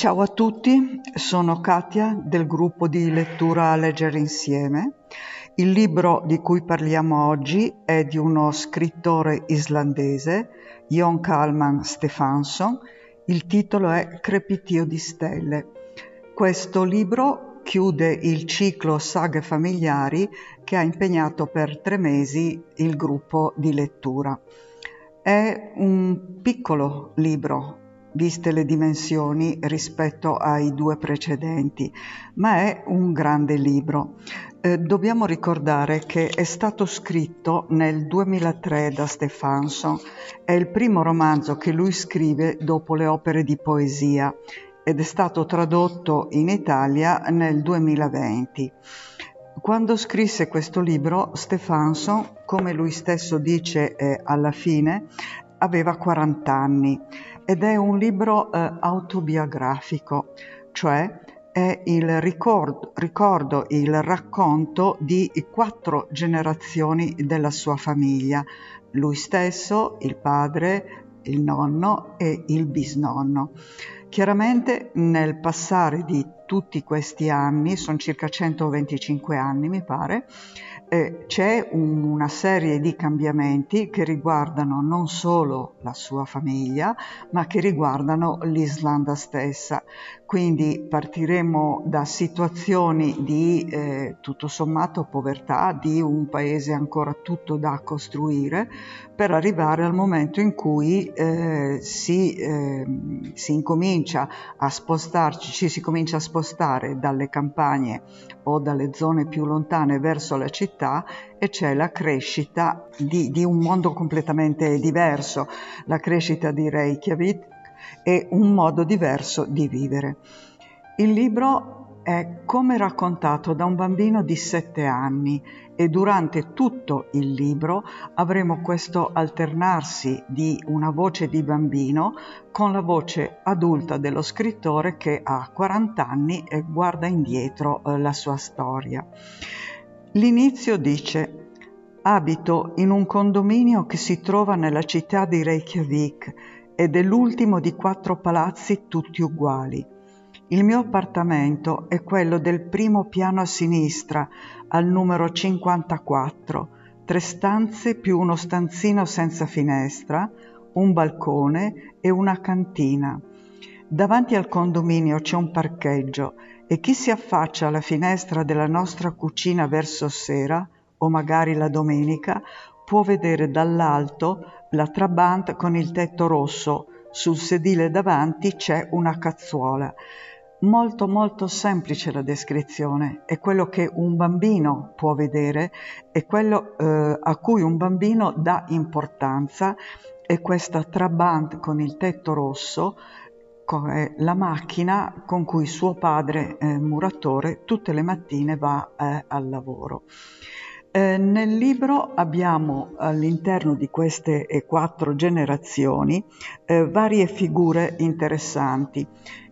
Ciao a tutti, sono Katia del gruppo di lettura Leggere Insieme. Il libro di cui parliamo oggi è di uno scrittore islandese, Jon Kalman Stefansson. Il titolo è Crepitio di stelle. Questo libro chiude il ciclo Saghe familiari che ha impegnato per tre mesi il gruppo di lettura. È un piccolo libro, viste le dimensioni rispetto ai due precedenti, ma è un grande libro. Eh, dobbiamo ricordare che è stato scritto nel 2003 da Stefansson, è il primo romanzo che lui scrive dopo le opere di poesia ed è stato tradotto in Italia nel 2020. Quando scrisse questo libro, Stefansson, come lui stesso dice eh, alla fine, aveva 40 anni ed è un libro eh, autobiografico, cioè è il ricordo, ricordo, il racconto di quattro generazioni della sua famiglia, lui stesso, il padre, il nonno e il bisnonno. Chiaramente nel passare di tutti questi anni, sono circa 125 anni mi pare, eh, c'è un, una serie di cambiamenti che riguardano non solo la sua famiglia, ma che riguardano l'Islanda stessa. Quindi partiremo da situazioni di eh, tutto sommato povertà, di un paese ancora tutto da costruire, per arrivare al momento in cui eh, si, ehm, si incomincia a spostarci, ci si comincia a spostare dalle campagne o dalle zone più lontane verso la città e c'è la crescita di, di un mondo completamente diverso, la crescita di Reykjavik e un modo diverso di vivere. Il libro è come raccontato da un bambino di sette anni e durante tutto il libro avremo questo alternarsi di una voce di bambino con la voce adulta dello scrittore che ha 40 anni e guarda indietro eh, la sua storia. L'inizio dice Abito in un condominio che si trova nella città di Reykjavik ed è l'ultimo di quattro palazzi tutti uguali. Il mio appartamento è quello del primo piano a sinistra, al numero 54, tre stanze più uno stanzino senza finestra, un balcone e una cantina. Davanti al condominio c'è un parcheggio e chi si affaccia alla finestra della nostra cucina verso sera, o magari la domenica, può vedere dall'alto la Trabant con il tetto rosso. Sul sedile davanti c'è una cazzuola molto molto semplice la descrizione, è quello che un bambino può vedere, è quello eh, a cui un bambino dà importanza, è questa Trabant con il tetto rosso, è la macchina con cui suo padre, eh, muratore, tutte le mattine va eh, al lavoro. Eh, nel libro abbiamo all'interno di queste eh, quattro generazioni eh, varie figure interessanti.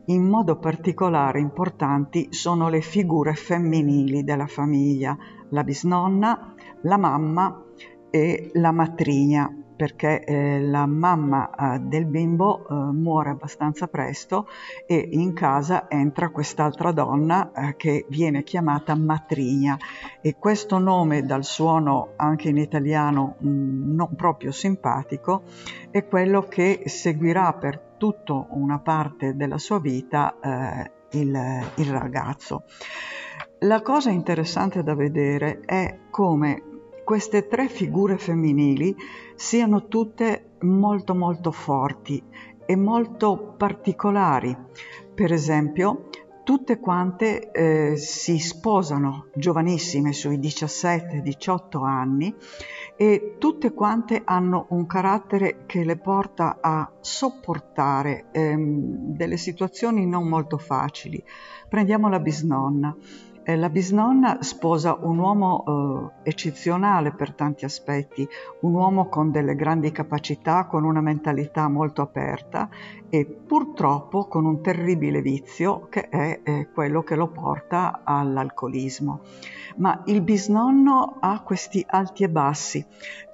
In modo particolare importanti sono le figure femminili della famiglia, la bisnonna, la mamma e la matrigna, perché eh, la mamma eh, del bimbo eh, muore abbastanza presto e in casa entra quest'altra donna eh, che viene chiamata matrigna e questo nome dal suono anche in italiano mh, mm, non proprio simpatico è quello che seguirà per tutta una parte della sua vita eh, il, il ragazzo. La cosa interessante da vedere è come queste tre figure femminili siano tutte molto molto forti e molto particolari. Per esempio, tutte quante eh, si sposano giovanissime sui 17-18 anni e tutte quante hanno un carattere che le porta a sopportare ehm, delle situazioni non molto facili. Prendiamo la bisnonna. Eh, la bisnonna sposa un uomo eh, eccezionale per tanti aspetti, un uomo con delle grandi capacità, con una mentalità molto aperta e purtroppo con un terribile vizio che è eh, quello che lo porta all'alcolismo. Ma il bisnonno ha questi alti e bassi,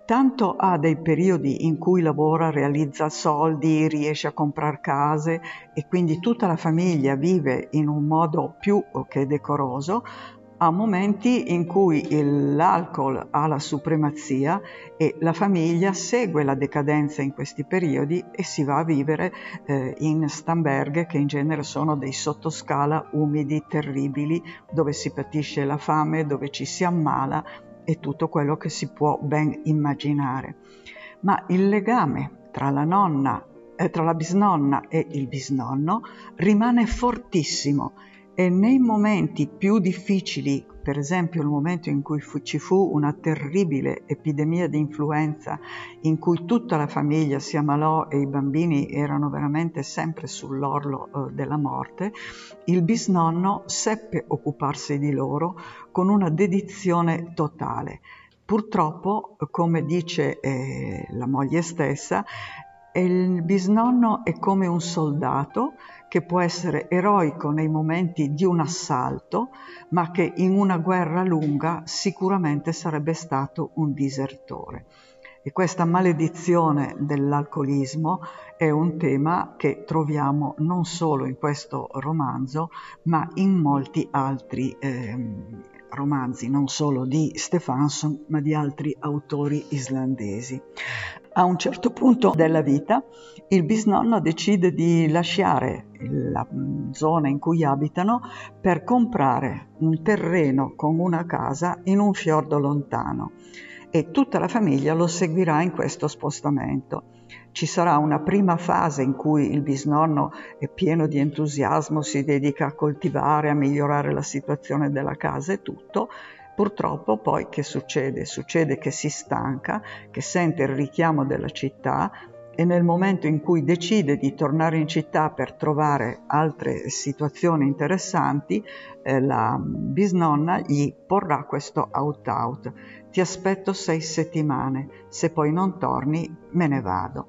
tanto ha dei periodi in cui lavora, realizza soldi, riesce a comprare case e quindi tutta la famiglia vive in un modo più che decoroso, a momenti in cui l'alcol ha la supremazia e la famiglia segue la decadenza in questi periodi e si va a vivere eh, in stamberghe che in genere sono dei sottoscala umidi, terribili, dove si patisce la fame, dove ci si ammala e tutto quello che si può ben immaginare. Ma il legame tra la nonna, eh, tra la bisnonna e il bisnonno rimane fortissimo e nei momenti più difficili, per esempio il momento in cui fu, ci fu una terribile epidemia di influenza, in cui tutta la famiglia si ammalò e i bambini erano veramente sempre sull'orlo eh, della morte, il bisnonno seppe occuparsi di loro con una dedizione totale. Purtroppo, come dice eh, la moglie stessa, il bisnonno è come un soldato che può essere eroico nei momenti di un assalto, ma che in una guerra lunga sicuramente sarebbe stato un disertore. E questa maledizione dell'alcolismo è un tema che troviamo non solo in questo romanzo, ma in molti altri eh, romanzi, non solo di Stefansson, ma di altri autori islandesi. A un certo punto della vita il bisnonno decide di lasciare la zona in cui abitano per comprare un terreno con una casa in un fiordo lontano e tutta la famiglia lo seguirà in questo spostamento. Ci sarà una prima fase in cui il bisnonno è pieno di entusiasmo, si dedica a coltivare, a migliorare la situazione della casa e tutto, Purtroppo poi che succede? Succede che si stanca, che sente il richiamo della città e nel momento in cui decide di tornare in città per trovare altre situazioni interessanti, eh, la bisnonna gli porrà questo out-out. Ti aspetto sei settimane, se poi non torni me ne vado.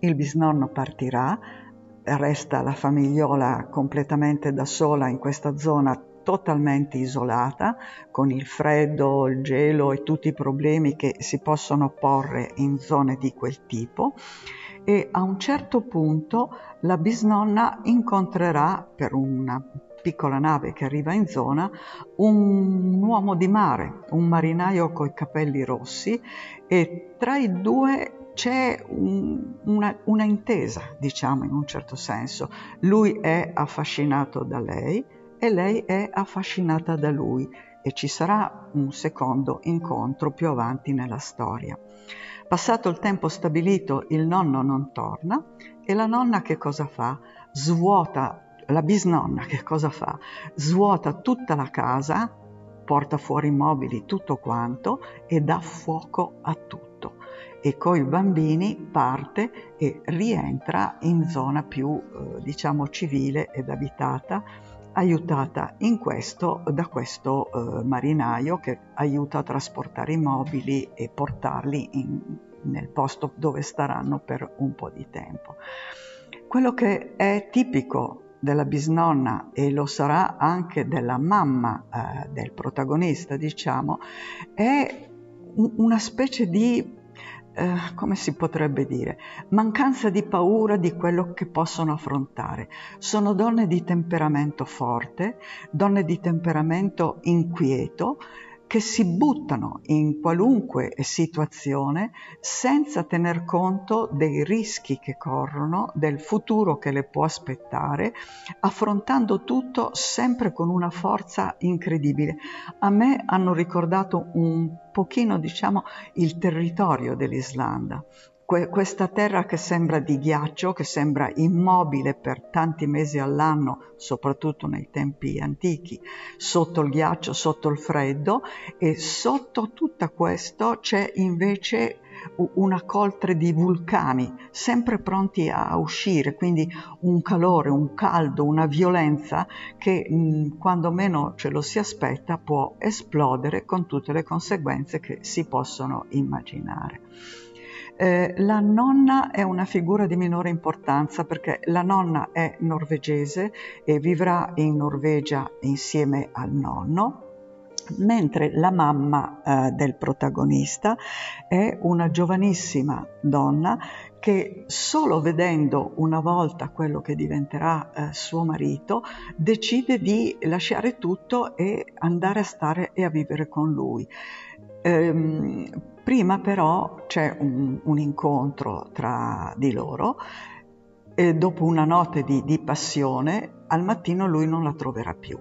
Il bisnonno partirà, resta la famigliola completamente da sola in questa zona totalmente isolata, con il freddo, il gelo e tutti i problemi che si possono porre in zone di quel tipo e a un certo punto la bisnonna incontrerà per una piccola nave che arriva in zona un uomo di mare, un marinaio coi capelli rossi e tra i due c'è un, una, una intesa, diciamo in un certo senso. Lui è affascinato da lei, e lei è affascinata da lui e ci sarà un secondo incontro più avanti nella storia. Passato il tempo stabilito, il nonno non torna e la nonna che cosa fa? Svuota, la bisnonna che cosa fa? Svuota tutta la casa, porta fuori i mobili, tutto quanto e dà fuoco a tutto. E con i bambini parte e rientra in zona più, eh, diciamo, civile ed abitata aiutata in questo da questo eh, marinaio che aiuta a trasportare i mobili e portarli in, nel posto dove staranno per un po' di tempo. Quello che è tipico della bisnonna e lo sarà anche della mamma eh, del protagonista, diciamo, è una specie di eh, come si potrebbe dire, mancanza di paura di quello che possono affrontare. Sono donne di temperamento forte, donne di temperamento inquieto, che si buttano in qualunque situazione senza tener conto dei rischi che corrono, del futuro che le può aspettare, affrontando tutto sempre con una forza incredibile. A me hanno ricordato un pochino, diciamo, il territorio dell'Islanda, questa terra che sembra di ghiaccio, che sembra immobile per tanti mesi all'anno, soprattutto nei tempi antichi, sotto il ghiaccio, sotto il freddo e sotto tutto questo c'è invece una coltre di vulcani sempre pronti a uscire, quindi un calore, un caldo, una violenza che mh, quando meno ce lo si aspetta può esplodere con tutte le conseguenze che si possono immaginare. Eh, la nonna è una figura di minore importanza perché la nonna è norvegese e vivrà in Norvegia insieme al nonno. mentre la mamma eh, del protagonista è una giovanissima donna che solo vedendo una volta quello che diventerà eh, suo marito decide di lasciare tutto e andare a stare e a vivere con lui. Ehm, prima però c'è un, un, incontro tra di loro e dopo una notte di, di passione al mattino lui non la troverà più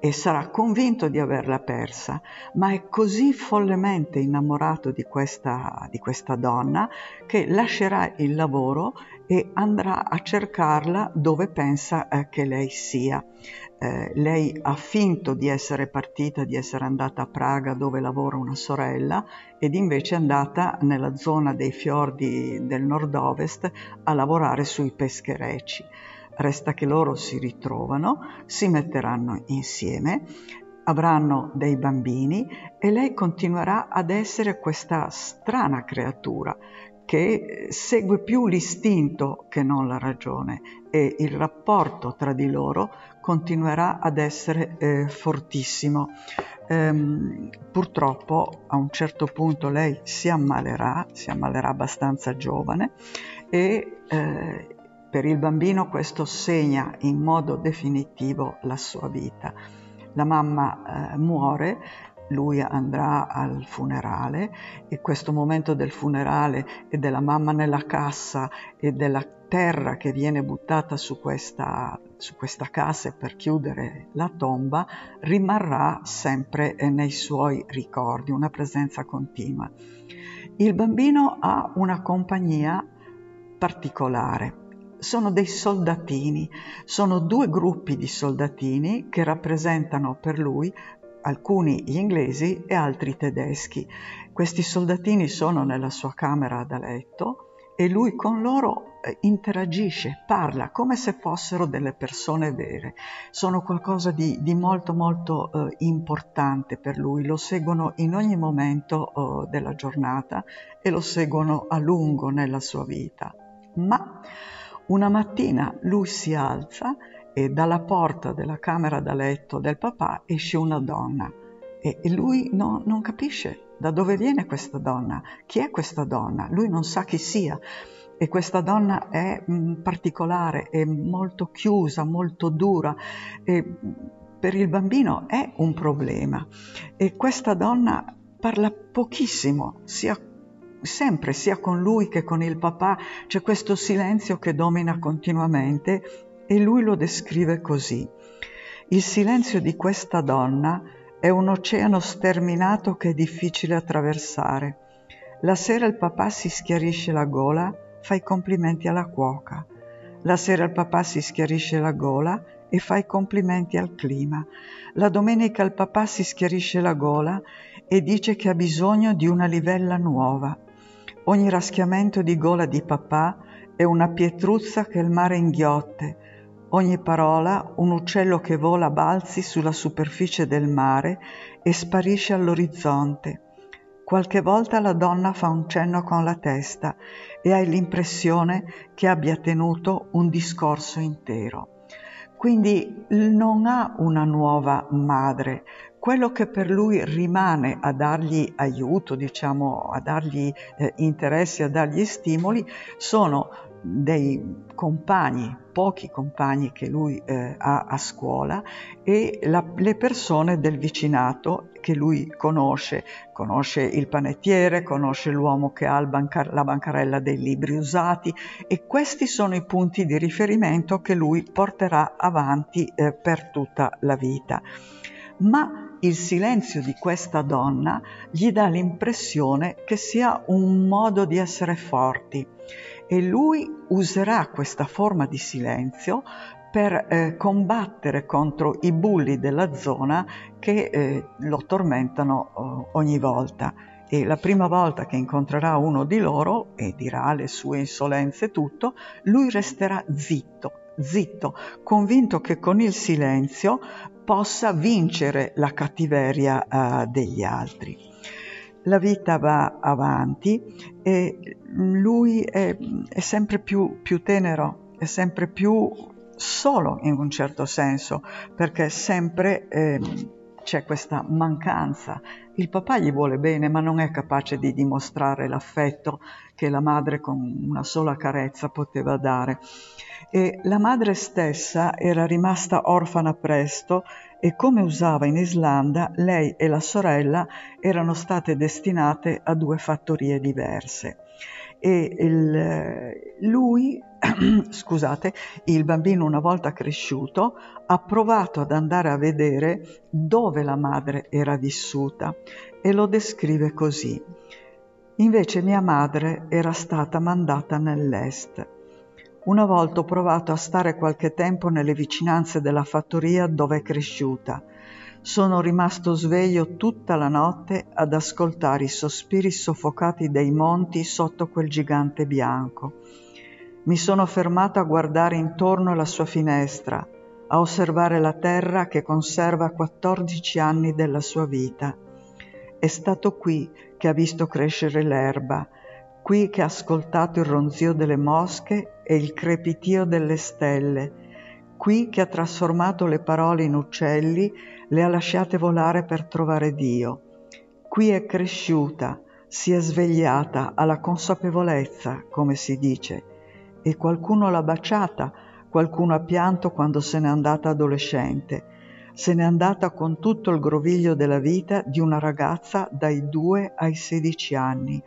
e sarà convinto di averla persa, ma è così follemente innamorato di questa, di questa donna che lascerà il lavoro e andrà a cercarla dove pensa eh, che lei sia. Eh, lei ha finto di essere partita, di essere andata a Praga dove lavora una sorella ed invece è andata nella zona dei fiordi del nord-ovest a lavorare sui pescherecci. Resta che loro si ritrovano, si metteranno insieme, avranno dei bambini e lei continuerà ad essere questa strana creatura che segue più l'istinto che non la ragione e il rapporto tra di loro continuerà ad essere eh, fortissimo. Ehm, purtroppo a un certo punto lei si ammalerà, si ammalerà abbastanza giovane e eh, per il bambino questo segna in modo definitivo la sua vita. La mamma eh, muore, lui andrà al funerale e questo momento del funerale e della mamma nella cassa e della terra che viene buttata su questa, su questa cassa per chiudere la tomba rimarrà sempre eh, nei suoi ricordi, una presenza continua. Il bambino ha una compagnia particolare sono dei soldatini, sono due gruppi di soldatini che rappresentano per lui alcuni inglesi e altri tedeschi. Questi soldatini sono nella sua camera da letto e lui con loro eh, interagisce, parla come se fossero delle persone vere. Sono qualcosa di, di molto molto eh, importante per lui, lo seguono in ogni momento eh, della giornata e lo seguono a lungo nella sua vita. Ma una mattina lui si alza e dalla porta della camera da letto del papà esce una donna. E, lui no, non capisce da dove viene questa donna, chi è questa donna, lui non sa chi sia. E questa donna è mh, mm, particolare, è molto chiusa, molto dura. E per il bambino è un problema. E questa donna parla pochissimo, sia sempre, sia con lui che con il papà, c'è questo silenzio che domina continuamente e lui lo descrive così. Il silenzio di questa donna è un oceano sterminato che è difficile attraversare. La sera il papà si schiarisce la gola, fa i complimenti alla cuoca. La sera il papà si schiarisce la gola e fa i complimenti al clima. La domenica il papà si schiarisce la gola e dice che ha bisogno di una livella nuova. Ogni raschiamento di gola di papà è una pietruzza che il mare inghiotte, ogni parola un uccello che vola balzi sulla superficie del mare e sparisce all'orizzonte. Qualche volta la donna fa un cenno con la testa e hai l'impressione che abbia tenuto un discorso intero. Quindi non ha una nuova madre, quello che per lui rimane a dargli aiuto, diciamo, a dargli eh, interessi, a dargli stimoli, sono dei compagni, pochi compagni che lui eh, ha a scuola e la, le persone del vicinato che lui conosce, conosce il panettiere, conosce l'uomo che ha bancar- la bancarella dei libri usati e questi sono i punti di riferimento che lui porterà avanti eh, per tutta la vita. Ma il silenzio di questa donna gli dà l'impressione che sia un modo di essere forti e lui userà questa forma di silenzio per eh, combattere contro i bulli della zona che eh, lo tormentano eh, ogni volta. E la prima volta che incontrerà uno di loro e dirà le sue insolenze e tutto, lui resterà zitto, zitto, convinto che con il silenzio possa vincere la cattiveria uh, degli altri. La vita va avanti e lui è, è sempre più, più tenero, è sempre più solo in un certo senso, perché sempre eh, c'è questa mancanza. Il papà gli vuole bene, ma non è capace di dimostrare l'affetto che la madre con una sola carezza poteva dare. E la madre stessa era rimasta orfana presto e come usava in Islanda, lei e la sorella erano state destinate a due fattorie diverse. E il, lui, scusate, il bambino una volta cresciuto, ha provato ad andare a vedere dove la madre era vissuta e lo descrive così. Invece mia madre era stata mandata nell'est una volta ho provato a stare qualche tempo nelle vicinanze della fattoria dove è cresciuta. Sono rimasto sveglio tutta la notte ad ascoltare i sospiri soffocati dei monti sotto quel gigante bianco. Mi sono fermato a guardare intorno alla sua finestra, a osservare la terra che conserva 14 anni della sua vita. È stato qui che ha visto crescere l'erba, qui che ha ascoltato il ronzio delle mosche e il crepitio delle stelle, qui che ha trasformato le parole in uccelli, le ha lasciate volare per trovare Dio. Qui è cresciuta, si è svegliata alla consapevolezza, come si dice, e qualcuno l'ha baciata, qualcuno ha pianto quando se n'è andata adolescente. Se n'è andata con tutto il groviglio della vita di una ragazza dai 2 ai 16 anni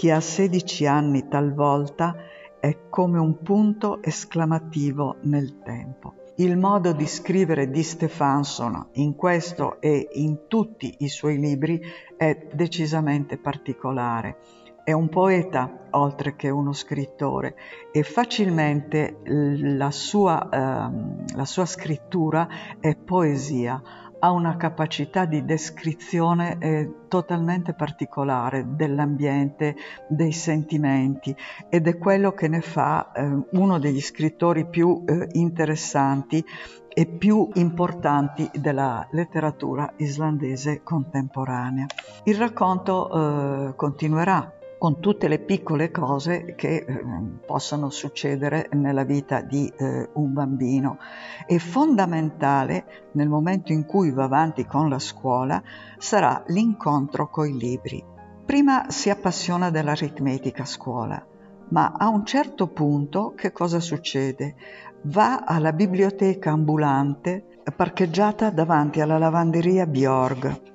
chi ha 16 anni talvolta è come un punto esclamativo nel tempo. Il modo di scrivere di Stefanson in questo e in tutti i suoi libri è decisamente particolare. È un poeta oltre che uno scrittore e facilmente la sua, eh, la sua scrittura è poesia, ha una capacità di descrizione eh, totalmente particolare dell'ambiente, dei sentimenti ed è quello che ne fa eh, uno degli scrittori più eh, interessanti e più importanti della letteratura islandese contemporanea. Il racconto eh, continuerà con tutte le piccole cose che eh, possono succedere nella vita di eh, un bambino. È fondamentale nel momento in cui va avanti con la scuola sarà l'incontro con i libri. Prima si appassiona dell'aritmetica a scuola, ma a un certo punto che cosa succede? Va alla biblioteca ambulante parcheggiata davanti alla lavanderia Bjorg.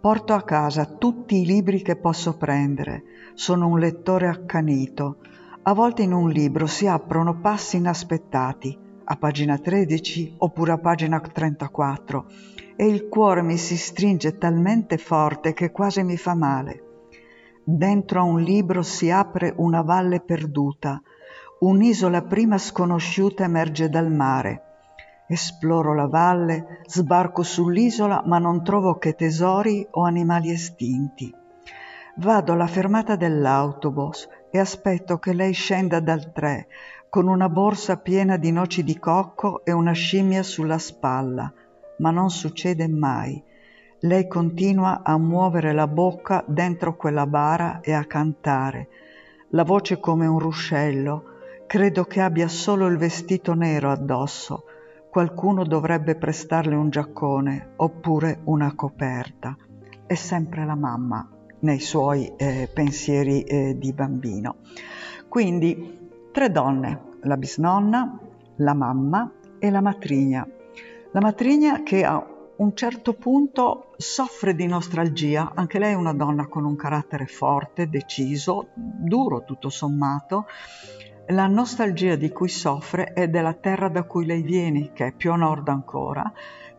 Porto a casa tutti i libri che posso prendere, sono un lettore accanito. A volte in un libro si aprono passi inaspettati, a pagina 13 oppure a pagina 34, e il cuore mi si stringe talmente forte che quasi mi fa male. Dentro a un libro si apre una valle perduta, un'isola prima sconosciuta emerge dal mare. Esploro la valle, sbarco sull'isola, ma non trovo che tesori o animali estinti. Vado alla fermata dell'autobus e aspetto che lei scenda dal tre con una borsa piena di noci di cocco e una scimmia sulla spalla, ma non succede mai. Lei continua a muovere la bocca dentro quella bara e a cantare. La voce come un ruscello. Credo che abbia solo il vestito nero addosso. Qualcuno dovrebbe prestarle un giaccone oppure una coperta. È sempre la mamma nei suoi eh, pensieri eh, di bambino. Quindi tre donne, la bisnonna, la mamma e la matrigna. La matrigna che a un certo punto soffre di nostalgia, anche lei è una donna con un carattere forte, deciso, duro tutto sommato. La nostalgia di cui soffre è della terra da cui lei viene, che è più a nord ancora,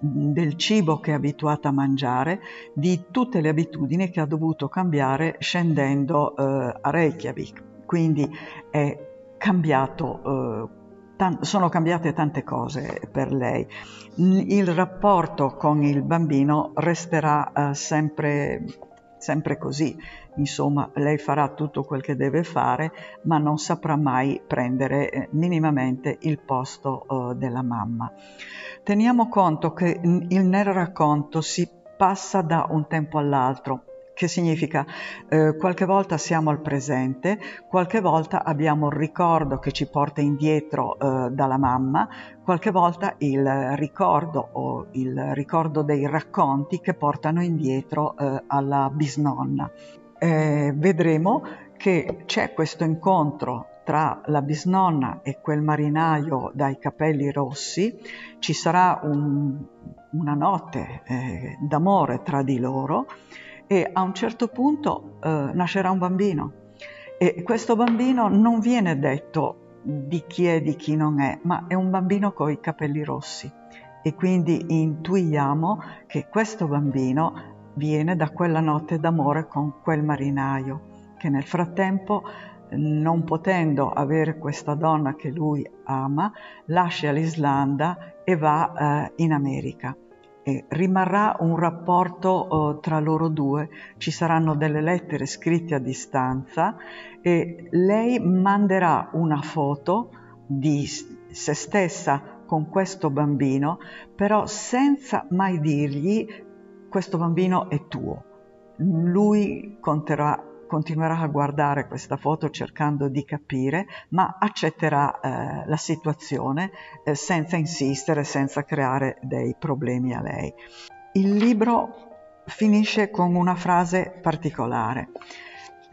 del cibo che è abituata a mangiare, di tutte le abitudini che ha dovuto cambiare scendendo eh, a Reykjavik. Quindi è cambiato, eh, sono cambiate tante cose per lei. Il rapporto con il bambino resterà eh, sempre, sempre così. Insomma, lei farà tutto quel che deve fare, ma non saprà mai prendere eh, minimamente il posto eh, della mamma. Teniamo conto che il, nel racconto si passa da un tempo all'altro. che significa eh, qualche volta siamo al presente, qualche volta abbiamo il ricordo che ci porta indietro eh, dalla mamma, qualche volta il ricordo o il ricordo dei racconti che portano indietro eh, alla bisnonna. Eh, vedremo che c'è questo incontro tra la bisnonna e quel marinaio dai capelli rossi, ci sarà un, una notte eh, d'amore tra di loro e a un certo punto eh, nascerà un bambino. E questo bambino non viene detto di chi è e di chi non è, ma è un bambino con i capelli rossi. E quindi intuiamo che questo bambino viene da quella notte d'amore con quel marinaio che nel frattempo non potendo avere questa donna che lui ama, lascia l'Islanda e va eh, in America. E rimarrà un rapporto eh, tra loro due, ci saranno delle lettere scritte a distanza e lei manderà una foto di se stessa con questo bambino, però senza mai dirgli questo bambino è tuo. Lui conterà continuerà a guardare questa foto cercando di capire, ma accetterà eh, la situazione eh, senza insistere, senza creare dei problemi a lei. Il libro finisce con una frase particolare.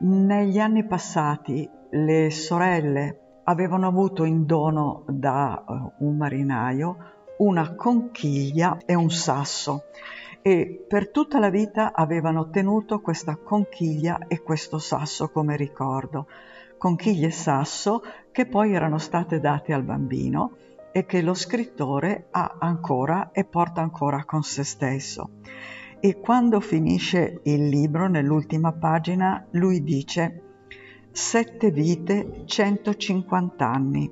Negli anni passati le sorelle avevano avuto in dono da uh, un marinaio una conchiglia e un sasso e per tutta la vita avevano tenuto questa conchiglia e questo sasso come ricordo. Conchiglia e sasso che poi erano state date al bambino e che lo scrittore ha ancora e porta ancora con se stesso. E quando finisce il libro, nell'ultima pagina, lui dice Sette vite, 150 anni.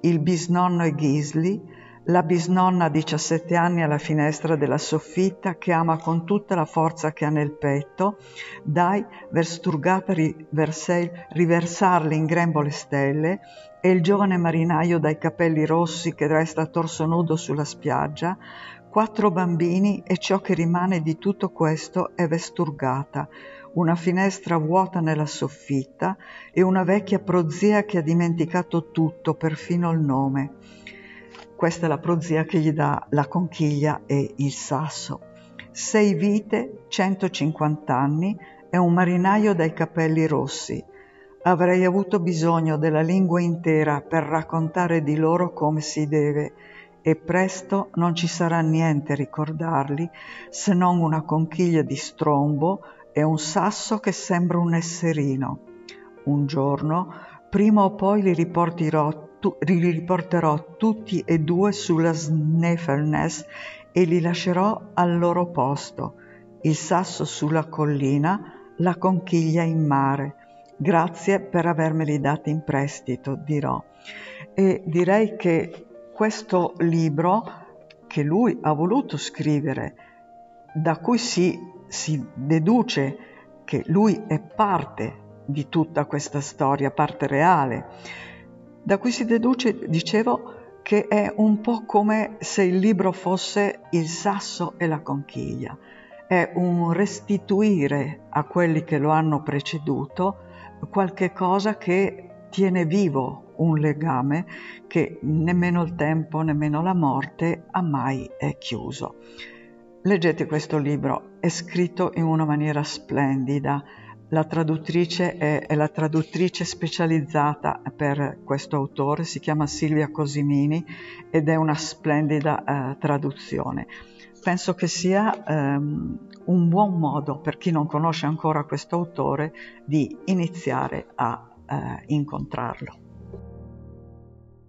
Il bisnonno e Gisli la bisnonna a 17 anni alla finestra della soffitta che ama con tutta la forza che ha nel petto, dai versturgata riversarle in grembo le stelle, e il giovane marinaio dai capelli rossi che resta torso nudo sulla spiaggia, quattro bambini e ciò che rimane di tutto questo è vesturgata, una finestra vuota nella soffitta e una vecchia prozia che ha dimenticato tutto, perfino il nome. Questa è la prozia che gli dà la conchiglia e il sasso. Sei vite, 150 anni, è un marinaio dai capelli rossi. Avrei avuto bisogno della lingua intera per raccontare di loro come si deve e presto non ci sarà niente a ricordarli se non una conchiglia di strombo e un sasso che sembra un esserino. Un giorno, prima o poi li riporterò tu, li riporterò tutti e due sulla Snæfellsnes e li lascerò al loro posto, il sasso sulla collina, la conchiglia in mare. Grazie per avermeli dati in prestito, dirò. E direi che questo libro che lui ha voluto scrivere, da cui si, si deduce che lui è parte di tutta questa storia, parte reale, da cui si deduce, dicevo, che è un po' come se il libro fosse il sasso e la conchiglia. È un restituire a quelli che lo hanno preceduto qualche cosa che tiene vivo un legame che nemmeno il tempo, nemmeno la morte ha mai chiuso. Leggete questo libro, è scritto in una maniera splendida, la traduttrice è, è, la traduttrice specializzata per questo autore, si chiama Silvia Cosimini ed è una splendida eh, traduzione. Penso che sia ehm, un buon modo per chi non conosce ancora questo autore di iniziare a eh, incontrarlo.